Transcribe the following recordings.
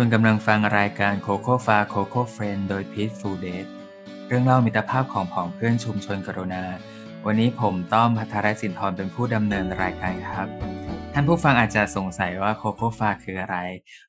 คุณกำลังฟังรายการโคโค่ฟาโคโค่เฟรนโดยพีทฟูเดสเรื่องเล่ามิตรภาพของผองเพื่อนชุมชนกรุณา วันนี้ผมต้อมพัทรสินทร์เป็นผู้ดำเนินรายการครับ ท่านผู้ฟังอาจจะสงสัยว่าโคโค่ฟาคืออะไร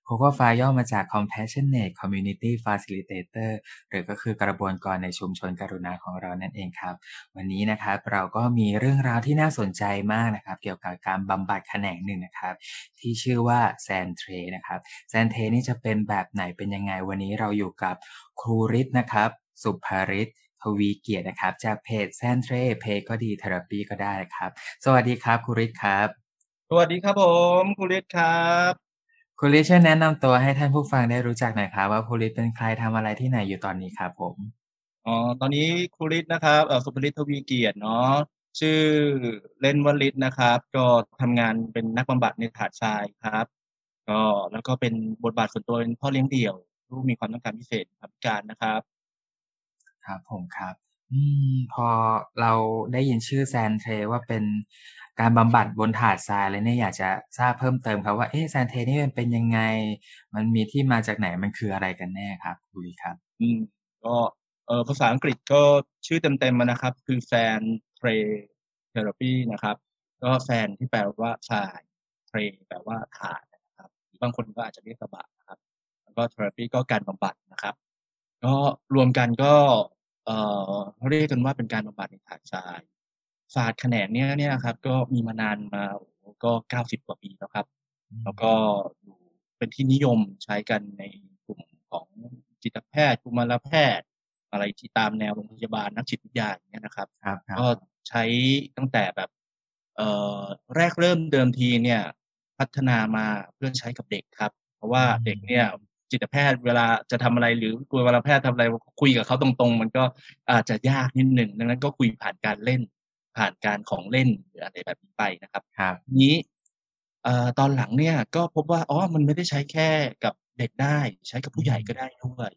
โคโค่ฟาย่อมาจาก Compassionate Community Facilitator หรือก็คือกระบวนการในชุมชนกรุณาของเรานั่นเองครับ วันนี้นะครับเราก็มีเรื่องราวที่น่าสนใจมากนะครับ เกี่ยวกับการบำบัดแขนงหนึ่งนะครับ ที่ชื่อว่า sand tray นะครับ sand tray นี่จะเป็นแบบไหนเป็นยังไงวันนี้เราอยู่กับครูฤทธิ์นะครับ สุภฤทธิ์ทวีเกียรตินะครับ จากเพจ sand tray เพจก็ดี therapy ก็ได้ครับ สวัสดีครับครูฤทธิ์ครับ สวัสดีครับผมครูฤทธิ์ครับครูฤทธิ์ช่วยแนะนำตัวให้ท่านผู้ฟังได้รู้จักหน่อยครับว่าครูฤทธิ์เป็นใครทำอะไรที่ไหนอยู่ตอนนี้ครับผมอ๋อตอนนี้ครูฤทธิ์นะครับเอ่อสุภฤทธิ์ทวีเกียรติเนาะชื่อเล่นว่าฤทธิ์นะครับ ก็ทำงานเป็นนักบำบัดในถาดทรายครับ ก็แล้วก็เป็นบทบาทส่วนตัวเป็นพ่อเลี้ยงเดี่ยวลูกมีความต้องการพิเศษครับพิการนะครับ ครับผมครับ อืมพอเราได้ยินชื่อแซนเทรว่าเป็น การบำบัดบนถาดทรายเลยเนี่ยอยากจะทราบเพิ่มเติมครับว่าเอ๊ะแซนเทนี่มันเป็นยังไง มันมีที่มาจากไหนมันคืออะไรกันแน่ครับคุยครับ อืมก็เออภาษาอังกฤษก็ชื่อเต็มๆมานะครับ คือ sand tray therapy นะครับ ก็ sand ที่แปลว่าทราย tray แปลว่าถาดนะครับบางคนก็อาจจะเรียกกระบะนะครับแล้วก็ therapy ก็การบำบัดนะครับ ก็รวมกันก็เอ่อเรียกกันว่าเป็นการบำบัดในถาดทราย ศาสตร์แขนงเนี้ยเนี่ยครับ ก็มีมานานมาโอ้โหก็เก้าสิบกว่าปีแล้วครับ แล้วก็อยู่เป็นที่นิยมใช้กันในกลุ่มของจิตแพทย์กุมารแพทย์ อะไรที่ตามแนวโรงพยาบาลนักจิตวิทยาอย่างเงี้ยนะครับครับครับก็ใช้ตั้งแต่แบบเอ่อแรกเริ่มเดิมทีเนี่ย พัฒนามาเพื่อใช้กับเด็กครับ เพราะว่าเด็กเนี่ยจิตแพทย์เวลาจะทำอะไรหรือกุมารแพทย์ทำอะไรคุยกับเขาตรงๆ มันก็อาจจะยากนิดหนึ่งดังนั้นก็คุยผ่านการเล่น ผ่านการของเล่นหรืออะไรแบบนี้ไปนะครับครับนี้เอ่อตอนหลังเนี่ยก็พบว่าอ๋อมันไม่ได้ใช้แค่กับเด็กได้ ใช้กับผู้ใหญ่ก็ได้ด้วย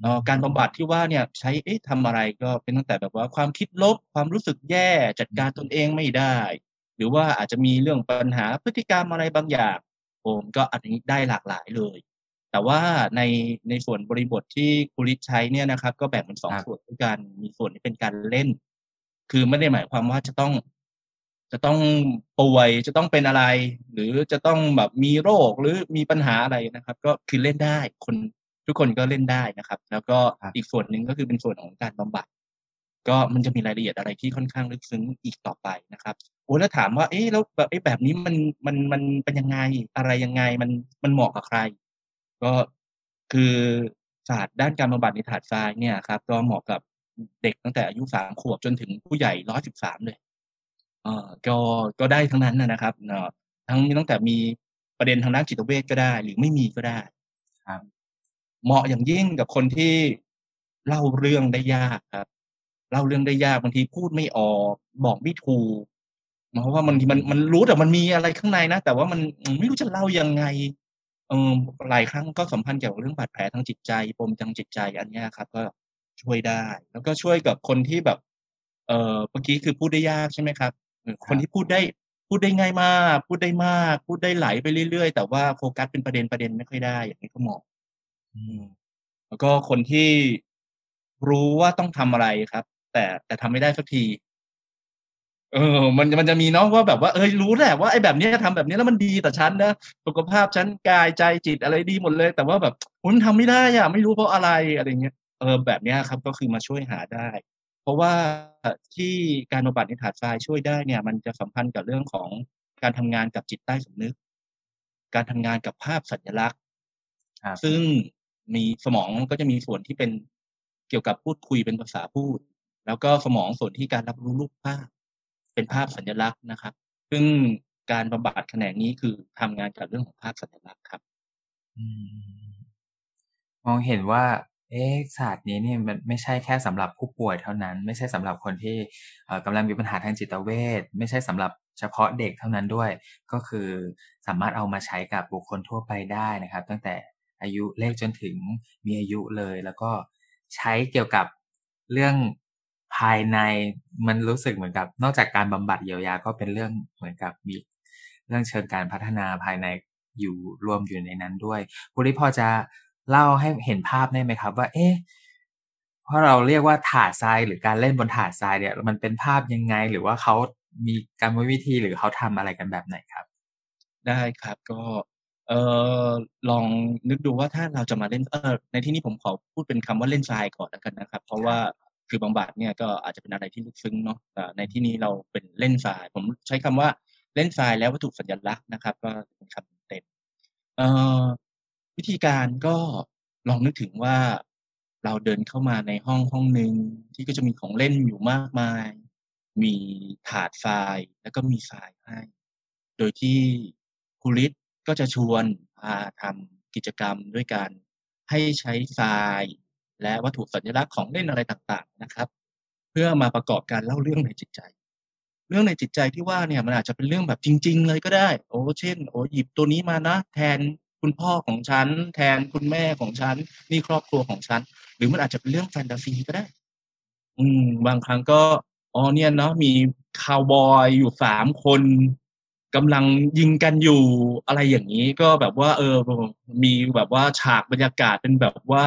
เอ่อการบำบัดที่ว่าเนี่ยใช้เอ๊ะทำอะไรก็เป็นตั้งแต่แบบว่าความคิดลบความรู้สึกแย่จัดการตนเองไม่ได้ หรือว่าอาจจะมีเรื่องปัญหาพฤติกรรมอะไรบางอย่างผมก็อันนี้ได้หลากหลายเลย แต่ว่าในในส่วนบริบทที่ครูริชใช้เนี่ยนะครับ ก็แบ่งเป็นสองครับส่วนด้วยกันมีส่วนที่เป็นการเล่น คือไม่ได้หมายความว่าจะต้อง จะต้องป่วยจะต้องเป็นอะไร หรือจะต้องแบบมีโรคหรือมีปัญหาอะไรนะครับ ก็คือเล่นได้คนทุกคนก็เล่นได้นะครับ แล้วก็ครับอีกส่วนหนึ่งก็คือเป็นส่วนของการบำบัด ก็มันจะมีรายละเอียดอะไรที่ค่อนข้างลึกซึ้งอีกต่อไปนะครับโอ้แล้วถามว่า เอ๊ะแล้วแบบเอ๊ะแบบนี้มันมันมันเป็นยังไงอะไรยังไงมันมันเหมาะกับใคร ก็คือศาสตร์ด้านการบำบัดในถาดทรายเนี่ยครับ ก็เหมาะกับ เด็กตั้งแต่อายุสามขวบจนถึงผู้ใหญ่ร้อยสิบสามเลยเอ่อก็ก็ได้ทั้งนั้นนะนะครับเนาะทั้งมีตั้งแต่มีประเด็นทางด้านจิตเวชก็ได้ หรือไม่มีก็ได้ครับเหมาะอย่างยิ่งกับคนที่เล่าเรื่องได้ยากครับ เล่าเรื่องได้ยากบางทีพูดไม่ออกบอกไม่ถูกเพราะว่ามันมันมันรู้แต่มันมีอะไรข้างในนะแต่ว่ามันไม่รู้จะเล่ายังไงเออหลายครั้งก็สัมพันธ์เกี่ยวกับเรื่องบาดแผลทางจิตใจปมทางจิตใจอันเนี้ยครับ ก็ ช่วยได้ แล้วก็ช่วยกับคนที่แบบ เอ่อเมื่อกี้คือพูดได้ยากใช่ไหมครับเออคนที่พูดได้พูดได้ง่ายมาก พูดได้มาก พูดได้ไหลไปเรื่อยๆ แต่ว่าโฟกัสเป็นประเด็นประเด็นไม่ค่อยได้ อย่างนี้ก็เหมาะอืมแล้วก็คนที่รู้ว่าต้องทำอะไรครับ แต่แต่ทำไม่ได้สักที เออ มันมันจะมีเนาะว่าแบบว่าเอ้ยรู้แหละว่าไอ้แบบเนี้ยทำแบบนี้แล้วมันดีต่อฉันนะสุขภาพฉันกายใจจิตอะไรดีหมดเลย แต่ว่าแบบอุ๊ยมันทำไม่ได้อะไม่รู้เพราะอะไรอะไรเงี้ย เออแบบเนี้ยครับก็คือมาช่วยหาได้ เพราะว่าที่การบำบัดในถาดทรายช่วยได้เนี่ย มันจะสัมพันธ์กับเรื่องของการทำงานกับจิตใต้สำนึก การทำงานกับภาพสัญลักษณ์ครับซึ่งมีสมองก็จะมีส่วนที่เป็นเกี่ยวกับพูดคุยเป็นภาษาพูด แล้วก็สมองส่วนที่การรับรู้รูปภาพ เป็นภาพสัญลักษณ์นะครับ ซึ่งการบำบัดแขนงนี้คือทำงานกับเรื่องของภาพสัญลักษณ์ครับอืมมองเห็นว่า เอ๊ะศาสตร์นี้เนี่ยมันไม่ใช่แค่สำหรับผู้ป่วยเท่านั้น ไม่ใช่สำหรับคนที่เอ่อกำลังมีปัญหาทางจิตเวชไม่ใช่สำหรับเฉพาะเด็กเท่านั้นด้วย ก็คือสามารถเอามาใช้กับบุคคลทั่วไปได้นะครับ ตั้งแต่อายุเลขจนถึงมีอายุเลย แล้วก็ใช้เกี่ยวกับเรื่องภายในมันรู้สึกเหมือนกับ นอกจากการบำบัดเยียวยาก็เป็นเรื่องเหมือนกับมีเรื่องเชิงการพัฒนาภายในอยู่รวมอยู่ในนั้นด้วยคุณลิพอจะ เล่าให้เห็นภาพได้ไหมครับ ว่า เอ๊ะเพราะเราเรียกว่าถาดทรายหรือการเล่นบนถาดทรายเนี่ย มันเป็นภาพยังไง หรือว่าเขามีกรรมวิธีหรือเขาทำอะไรกันแบบไหนครับ ได้ครับก็เออลองนึกดูว่าถ้าเราจะมาเล่นเออในที่นี้ผมขอพูดเป็นคำว่าเล่นทรายก่อนแล้วกันนะครับ เพราะว่าคือบำบัดเนี่ยก็อาจจะเป็นอะไรที่ลึกซึ้งเนาะแต่ในที่นี้เราเป็นเล่นทราย ผมใช้คำว่าเล่นทรายแล้ววัตถุสัญลักษณ์นะครับ ก็เป็นคำเต็มเออ วิธีการก็ลองนึกถึงว่าเราเดินเข้ามาในห้องห้องหนึ่งที่ก็จะมีของเล่นอยู่มากมาย มีถาดทรายแล้วก็มีทรายให้ โดยที่ครูฤทธิ์ก็จะชวนพาทำกิจกรรมด้วยการให้ใช้ทรายและวัตถุสัญลักษณ์ของเล่นอะไรต่างๆนะครับ เพื่อมาประกอบการเล่าเรื่องในจิตใจ เรื่องในจิตใจที่ว่าเนี่ยมันอาจจะเป็นเรื่องแบบจริง ๆ เลยก็ได้ โอ้เช่น โอ้หยิบตัวนี้มานะ แทน คุณพ่อของฉัน แทนคุณแม่ของฉัน นี่ครอบครัวของฉัน หรือมันอาจจะเป็นเรื่องแฟนตาซีก็ได้ อืม บางครั้งก็อ๋อเนี่ยเนาะมีคาวบอยอยู่สามคนกำลังยิงกันอยู่อะไรอย่างนี้ก็แบบว่า เออ มีแบบว่าฉากบรรยากาศเป็นแบบว่า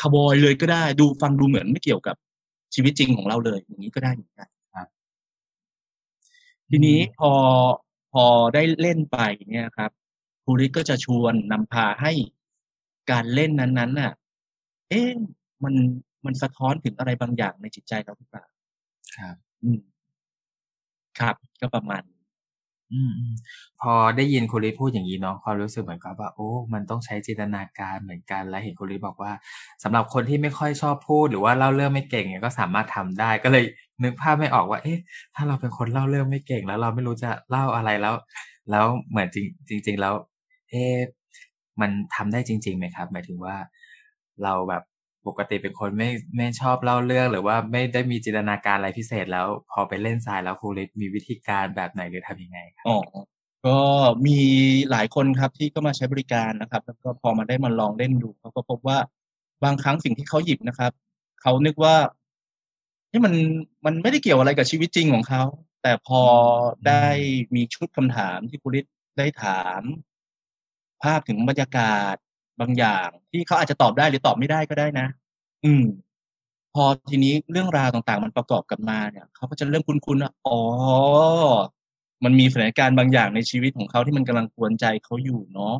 คาวบอยเลยก็ได้ ดูฟังดูเหมือนไม่เกี่ยวกับชีวิตจริงของเราเลย อย่างนี้ก็ได้เหมือนกันครับทีนี้พอพอได้เล่นไปเนี่ยครับ ครูริก็จะชวนนำพาให้การเล่นนั้นๆน่ะ เอ๊ะมันมันสะท้อนถึงอะไรบางอย่างในจิตใจเราหรือเปล่าครับ อืม ครับ ก็ประมาณนี้อืมอืมพอได้ยินคุณลิพูดอย่างนี้เนาะความรู้สึกเหมือนกับว่า โอ้ มันต้องใช้จินตนาการเหมือนกัน และเห็นคุณลิบอกว่าสำหรับคนที่ไม่ค่อยชอบพูด หรือว่าเล่าเรื่องไม่เก่งเนี่ยก็สามารถทำได้ ก็เลยนึกภาพไม่ออกว่า เอ๊ะ ถ้าเราเป็นคนเล่าเรื่องไม่เก่ง แล้วเราไม่รู้จะเล่าอะไรแล้ว แล้วเหมือนจริงจริง ๆ แล้ว เอ๊ะมันทำได้จริงๆไหมครับ หมายถึงว่าเราแบบปกติเป็นคนไม่ไม่ชอบเล่าเรื่องหรือว่าไม่ได้มีจินตนาการอะไรพิเศษแล้ว พอไปเล่นทรายแล้วครูลิมีวิธีการแบบไหนหรือทำยังไงครับอ๋อก็มีหลายคนครับที่ก็มาใช้บริการนะครับ แล้วก็พอมาได้มาลองเล่นดูเขาก็พบว่าบางครั้งสิ่งที่เขาหยิบนะครับเขานึกว่านี่มันมันไม่ได้เกี่ยวอะไรกับชีวิตจริงของเขาแต่พอได้มีชุดคำถามที่คุณฤทธิ์ได้ถาม ภาพถึงบรรยากาศบางอย่าง ที่เขาอาจจะตอบได้หรือตอบไม่ได้ก็ได้นะ อืม พอทีนี้เรื่องราวต่างๆ มันประกอบกันมาเนี่ยเขาก็จะเริ่มคุ้นๆว่าอ๋อ มันมีสถานการณ์บางอย่างในชีวิตของเขาที่มันกำลังกวนใจเขาอยู่เนาะ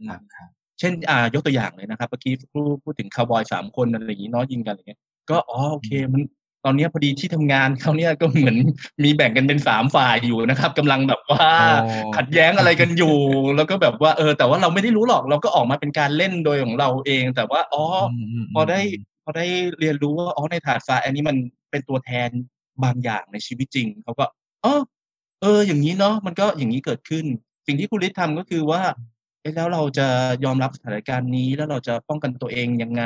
อืครัมบครับเช่น อ่ายกตัวอย่างเลยนะครับเมื่อกี้พูดพูดถึงคาวบอยสามคนอะไรอย่างนี้เนาะยิงกันอะไรเงี้ยก็อ๋อโอเค มัน ตอนเนี้ยพอดีที่ทำงานเขาเนี่ยก็เหมือนมีแบ่งกันเป็นสามฝ่ายอยู่นะครับกำลังแบบว่าโอ้ขัดแย้งอะไรกันอยู่ แล้วก็แบบว่าเออแต่ว่าเราไม่ได้รู้หรอกเราก็ออกมาเป็นการเล่นโดยของเราเอง แต่ว่าอ๋อมพอได้พอได้เรียนรู้ว่าอ๋อในถาดทรายอันนี้มันเป็นตัวแทนบางอย่างในชีวิตจริงเขาก็อ๋อเออ อย่างนี้เนาะมันก็อย่างนี้เกิดขึ้น สิ่งที่คุณฤทธิ์ทำก็คือว่าเอ๊ะแล้วเราจะยอมรับสถานการณ์นี้แล้วเราจะป้องกันตัวเองยังไง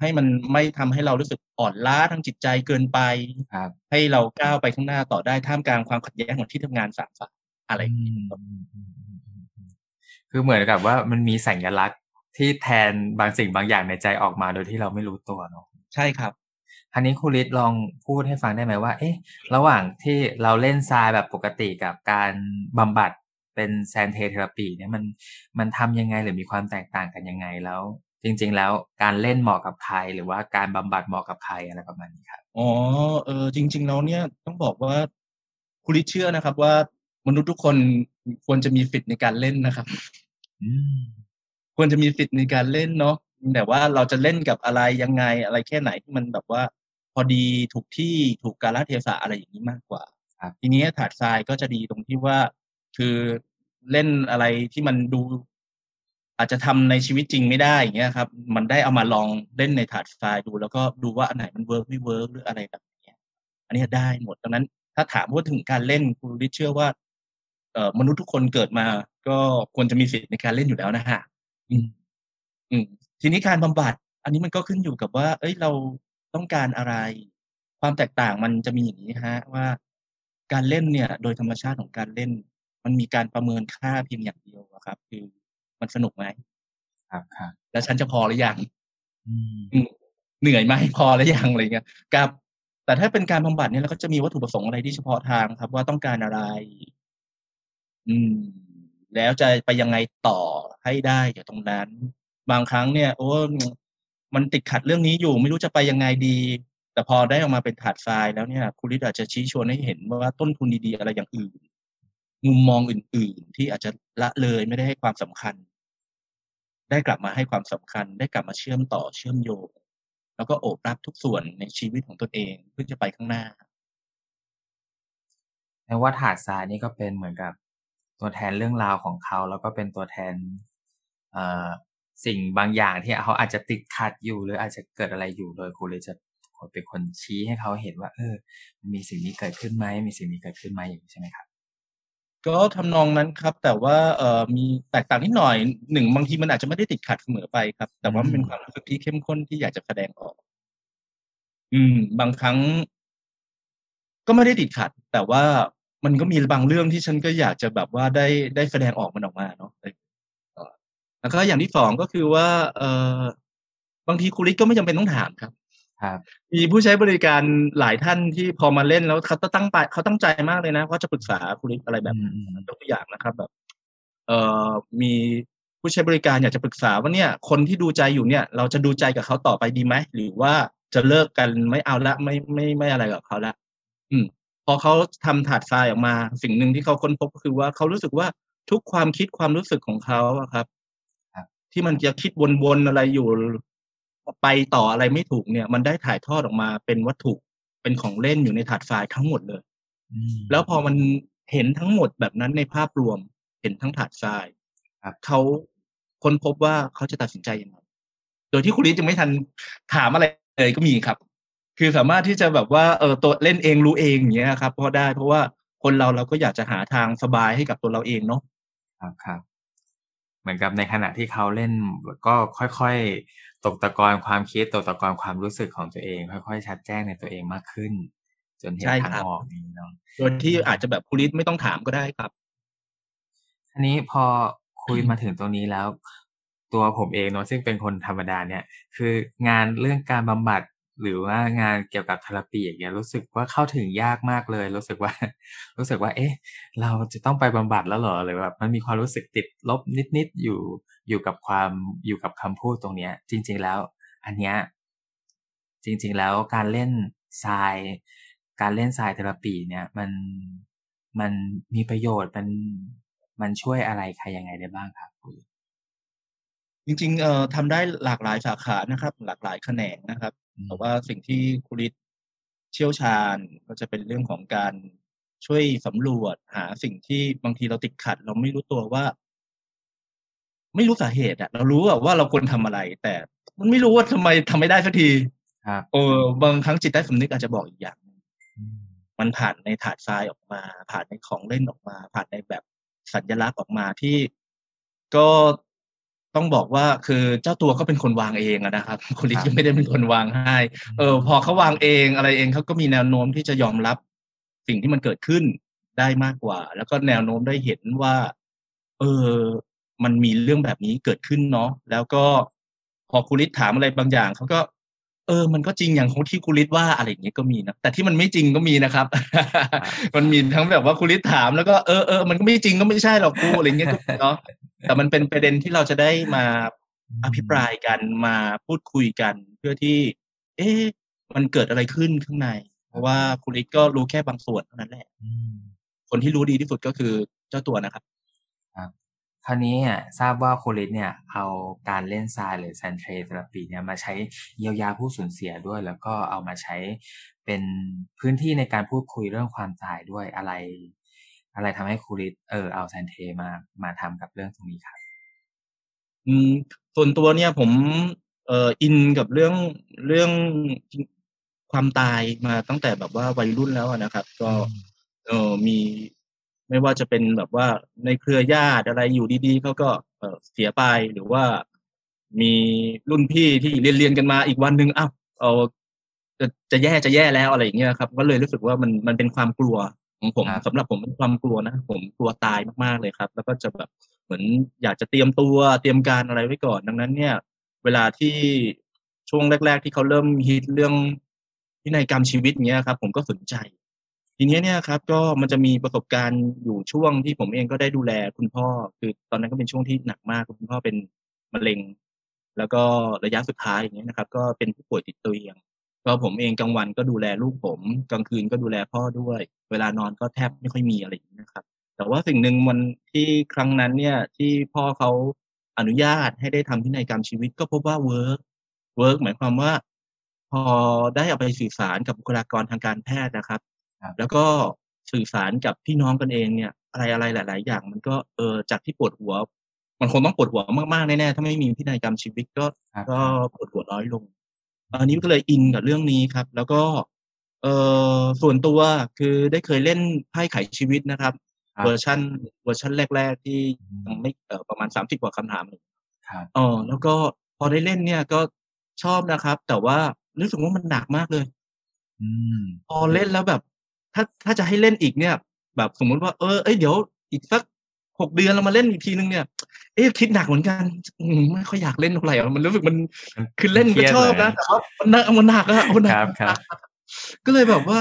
ให้มันไม่ทำให้เรารู้สึกอ่อนล้าทางจิตใจเกินไปครับให้เราก้าวไปข้างหน้าต่อได้ท่ามกลางความขัดแย้งของที่ทำงานสามฝ่ายอะไรอย่างนี้อืมอืมอืมอืมอืมอืมคือเหมือนกับว่ามันมีสัญลักษณ์ที่แทนบางสิ่งบางอย่างในใจออกมาโดยที่เราไม่รู้ตัวเนาะใช่ครับทีนี้ครูฤทธิ์ลองพูดให้ฟังได้ไหมว่า เอ๊ะ ระหว่างที่เราเล่นทรายแบบปกติกับการบำบัดเป็นแซนเทเทอราปีเนี่ยมันมันทำยังไงหรือมีความแตกต่างกันยังไงแล้ว จริง ๆ แล้วการเล่นเหมาะกับใคร หรือว่าการบำบัดเหมาะกับใครอะไรประมาณนี้ครับอ๋อเออจริง ๆ แล้วเนี่ยต้องบอกว่าคุณฤทธิ์เชื่อนะครับ ว่ามนุษย์ทุกคนควรจะมีสิทธิ์ในการเล่นนะครับอืมควรจะมีสิทธิ์ในการเล่นเนาะแต่ว่าเราจะเล่นกับอะไรยังไงอะไรแค่ไหนที่มันแบบว่า พอดีถูกที่ถูกกาลเทศะอะไรอย่างนี้มากกว่าครับทีนี้ถาดทรายก็จะดีตรงที่ว่า คือเล่นอะไรที่มันดู อาจจะทำในชีวิตจริงไม่ได้อย่างเงี้ยครับ มันได้เอามาลองเล่นในถาดทรายดู แล้วก็ดูว่าอันไหนมัน work ไม่ work หรืออะไรแบบนี้อันนี้ได้หมดดังนั้น ถ้าถามว่าถึงการเล่นครูฤทธิ์เชื่อว่าเอ่อมนุษย์ทุกคนเกิดมา ก็ควรจะมีสิทธิ์ในการเล่นอยู่แล้วนะฮะอืม อืม ทีนี้การบำบัด อันนี้มันก็ขึ้นอยู่กับว่า เอ้ยเราต้องการอะไร ความแตกต่างมันจะมีอย่างนี้ฮะ ว่าการเล่นเนี่ย โดยธรรมชาติของการเล่น มันมีการประเมินค่าเพียงอย่างเดียวครับ คือ มันสนุกไหมครับครับแล้วฉันจะพอหรือยังอืมอืมเหนื่อยไหมพอหรือยังอะไรเงี้ยกับแต่ถ้าเป็นการบำบัดเนี่ยเราก็จะมีวัตถุประสงค์อะไรที่เฉพาะทางครับ ว่าต้องการอะไร อืม แล้วจะไปยังไงต่อให้ได้จากตรงนั้น บางครั้งเนี่ย โอ้มันติดขัดเรื่องนี้อยู่ ไม่รู้จะไปยังไงดี แต่พอได้ออกมาเป็นถาดทรายแล้วเนี่ยครูฤทธิ์อาจจะชี้ชวนให้เห็นว่าต้นทุนดีๆอะไรอย่างอื่น มุมมองอื่น ๆ ที่อาจจะละเลยไม่ได้ให้ความสำคัญ ได้กลับมาให้ความสำคัญ ได้กลับมาเชื่อมต่อเชื่อมโยงแล้วก็โอบรับทุกส่วนในชีวิตของตนเองเพื่อจะไปข้างหน้าแม้ว่าถาดทรายนี่ก็เป็นเหมือนกับตัวแทนเรื่องราวของเขา แล้วก็เป็นตัวแทนเอสิ่งบางอย่างที่เขาอาจจะติดขัดอยู่หรืออาจจะเกิดอะไรอยู่โดยครูเลยจะเป็นคนชี้ให้เขาเห็นว่า เออ มีสิ่งนี้เกิดขึ้นไหมมีสิ่งนี้เกิดขึ้นไหมอย่างนี้ใช่ไหมครับ ก็ทำนองนั้นครับ แต่ว่าเอ่อมีแตกต่างนิดหน่อยหนึ่งบางทีมันอาจจะไม่ได้ติดขัดเสมอไปครับ แต่ว่ามันเป็นความรู้สึกที่เข้มข้นที่อยากจะแสดงออก อืม บางครั้ง ก็ไม่ได้ติดขัด แต่ว่ามันก็มีบางเรื่องที่ฉันก็อยากจะแบบว่าได้ได้แสดงออกมันออกมาเนาะแล้วก็อย่างที่สองก็คือว่า เอ่อบางทีครูริกก็ไม่จำเป็นต้องถามครับ มีผู้ใช้บริการหลายท่านที่พอมาเล่นแล้วเขาตั้งไปเขาตั้งใจมากเลยนะว่าจะปรึกษาครูริกอะไรแบบอืมอืมยกตัวอย่างนะครับแบบ เอ่อมีผู้ใช้บริการอยากจะปรึกษาว่าเนี่ย คนที่ดูใจอยู่เนี่ย เราจะดูใจกับเขาต่อไปดีไหมหรือว่าจะเลิกกันไม่เอาละไม่ไม่ไม่อะไรกับเขาละอืม พอเขาทำถาดทรายออกมา สิ่งหนึ่งที่เขาค้นพบก็คือว่าเขารู้สึกว่าทุกความคิดความรู้สึกของเขาอะครับครับที่มันจะคิดวนๆอะไรอยู่ ไปต่ออะไรไม่ถูกเนี่ย มันได้ถ่ายทอดออกมาเป็นวัตถุเป็นของเล่นอยู่ในถาดทรายทั้งหมดเลยอืมแล้วพอมันเห็นทั้งหมดแบบนั้นในภาพรวม เห็นทั้งถาดทรายครับเขาค้นพบว่าเขาจะตัดสินใจยังไงโดยที่คุณลิศยังไม่ทันถามอะไรเลยก็มีครับ คือสามารถที่จะแบบว่าเออตัวเล่นเองรู้เองอย่างเงี้ยครับเพราะได้เพราะว่าคนเราเราก็อยากจะหาทางสบายให้กับตัวเราเองเนาะครับครับ เหมือนกับในขณะที่เขาเล่นก็ค่อยๆ ตกตะกอนความคิดตกตะกอนความรู้สึกของตัวเอง ค่อยๆชัดแจ้งในตัวเองมากขึ้น จนเห็นใช่ทางครับออกนี้เนาะโดยที่อาจจะแบบคุณลิศไม่ต้องถามก็ได้ครับทีนี้พอคุยมาถึงตรงนี้แล้ว ตัวผมเองเนาะซึ่งเป็นคนธรรมดาเนี่ย คืองานเรื่องการบำบัด หรือว่างานเกี่ยวกับเทราปีอย่างเงี้ยรู้สึกว่าเข้าถึงยากมากเลย รู้สึกว่า รู้สึกว่า เอ๊ะ เราจะต้องไปบำบัดแล้วเหรอหรือแบบมันมีความรู้สึกติดลบนิดๆอยู่อยู่กับความอยู่กับคำพูดตรงเนี้ย จริง ๆแล้ว อันเนี้ยจริง ๆ แล้วการเล่นทราย การเล่นทรายเทราปีเนี่ย มันมันมีประโยชน์มันมันช่วยอะไรใครยังไงได้บ้างครับคุณจริงๆเอ่อทำได้หลากหลายสาขานะครับ หลากหลายแขนงนะครับ แต่ว่าสิ่งที่ครูริศเชี่ยวชาญก็จะเป็นเรื่องของการช่วยสำรวจหาสิ่งที่บางทีเราติดขัด เราไม่รู้ตัวว่า ไม่รู้สาเหตุอะเรารู้อะว่าเราควรทำอะไร แต่มันไม่รู้ว่าทำไมทำไม่ได้สักทีครับเออบางครั้งจิตใต้สำนึกอาจจะบอกอีกอย่างหนึ่งอืมมันผ่านในถาดทรายออกมา ผ่านในของเล่นออกมา ผ่านในแบบสัญลักษณ์ออกมาที่ก็ ต้องบอกว่าคือเจ้าตัวก็เป็นคนวางเองอะนะครับคุณลิศครับยังไม่ได้เป็นคนวางให้เออพอเขาวางเองอะไรเองเขาก็มีแนวโน้มที่จะยอมรับสิ่งที่มันเกิดขึ้นได้มากกว่า แล้วก็แนวโน้มได้เห็นว่า เออมันมีเรื่องแบบนี้เกิดขึ้นเนาะแล้วก็พอคุณลิศถามอะไรบางอย่างเขาก็ เออ มันก็จริงอย่างของที่คุณลิศว่าอะไรอย่างเงี้ยก็มีนะแต่ที่มันไม่จริงก็มีนะครับ มันมีทั้งแบบว่าคุณลิศถามแล้วก็เออเออมันก็ไม่จริงก็ไม่ใช่หรอกกูอะไรเงี้ยก็มีเนาะแต่มันเป็นประเด็นที่เราจะได้มาอภิปรายกันมาพูดคุยกัน เพื่อที่ เอ๊ะมันเกิดอะไรขึ้นข้างใน เพราะว่าคุณลิศก็รู้แค่บางส่วนเท่านั้นแหละอืมคนที่รู้ดีที่สุดก็คือเจ้าตัวนะครับ คราวนี้อะทราบว่าโคลิสเนี่ยเอาการเล่นทรายหรือ sand tray therapy เนี่ยมาใช้เยียวยาผู้สูญเสียด้วย แล้วก็เอามาใช้เป็นพื้นที่ในการพูดคุยเรื่องความตายด้วยอะไร อะไรทำให้ครูฤทธิ์เออเอา sand tray มามาทำกับเรื่องตรงนี้ครับอืมส่วนตัวเนี่ยผมเอ่อ in กับเรื่องเรื่องความตายมาตั้งแต่แบบว่าวัยรุ่นแล้วอะนะครับ ก็เออมี ไม่ว่าจะเป็นแบบว่าในเครือญาติอะไรอยู่ดีๆเขาก็เออเสียไปหรือว่ามีรุ่นพี่ที่เรียนเรียนๆกันมาอีกวันหนึ่งอ้าวเอาจะจะแย่จะแย่แล้วอะไรอย่างเงี้ยครับ ก็เลยรู้สึกว่ามันมันเป็นความกลัวของผมครับสำหรับผมเป็นความกลัวนะผมกลัวตายมากๆเลยครับ แล้วก็จะแบบเหมือนอยากจะเตรียมตัวเตรียมการอะไรไว้ก่อน ดังนั้น เนี่ย เวลาที่ช่วงแรก ๆ ที่เขาเริ่มฮิตเรื่องพินัยกรรมชีวิตเนี้ยครับ ผมก็สนใจ ทีนี้เนี่ยครับก็มันจะมีประสบการณ์อยู่ช่วงที่ผมเองก็ได้ดูแลคุณพ่อ คือตอนนั้นก็เป็นช่วงที่หนักมากคุณพ่อเป็นมะเร็ง แล้วก็ระยะสุดท้ายอย่างเงี้ยนะครับ ก็เป็นผู้ป่วยติดเตียงก็ผมเองกลางวันก็ดูแลลูกผมกลางคืนก็ดูแลพ่อด้วย เวลานอนก็แทบไม่ค่อยมีอะไรอย่างนี้นะครับ แต่ว่าสิ่งหนึ่งมันที่ครั้งนั้นเนี่ยที่พ่อเขาอนุญาตให้ได้ทำพินัยกรรมชีวิตก็พบว่า work work หมายความว่า พอได้เอาไปสื่อสารกับบุคลากรทางการแพทย์นะครับ แล้วก็สื่อสารกับพี่น้องกันเองเนี่ย อะไรอะไรหลาย ๆ อย่าง มันก็เออจากที่ปวดหัว มันคงต้องปวดหัวมากๆแน่ๆถ้าไม่มีพินัยกรรมชีวิตก็ก็ปวดหัวน้อยลงอันนี้ก็เลย in กับเรื่องนี้ครับ แล้วก็ เออส่วนตัวคือได้เคยเล่นไพ่ไขชีวิตนะครับ เวอร์ชันเวอร์ชันแรก ๆ ที่ยังไม่เออประมาณสามสิบกว่าคำถามครับอ๋อแล้วก็พอได้เล่นเนี่ยก็ชอบนะครับ แต่ว่ารู้สึกว่ามันหนักมากเลยอืมพอเล่นแล้วแบบ ถ้าถ้าจะให้เล่นอีกเนี่ย แบบสมมุติว่าเออเอ้ยเดี๋ยวอีกสักหกเดือนเรามาเล่นอีกทีนึงเนี่ย เอ๊ะคิดหนักเหมือนกันไม่ค่อยอยากเล่นเท่าไหร่มันรู้สึกมันคือเล่นก็ชอบนะแต่ว่ามันหนักมันหนักอะมันหนักก็เลยแบบว่า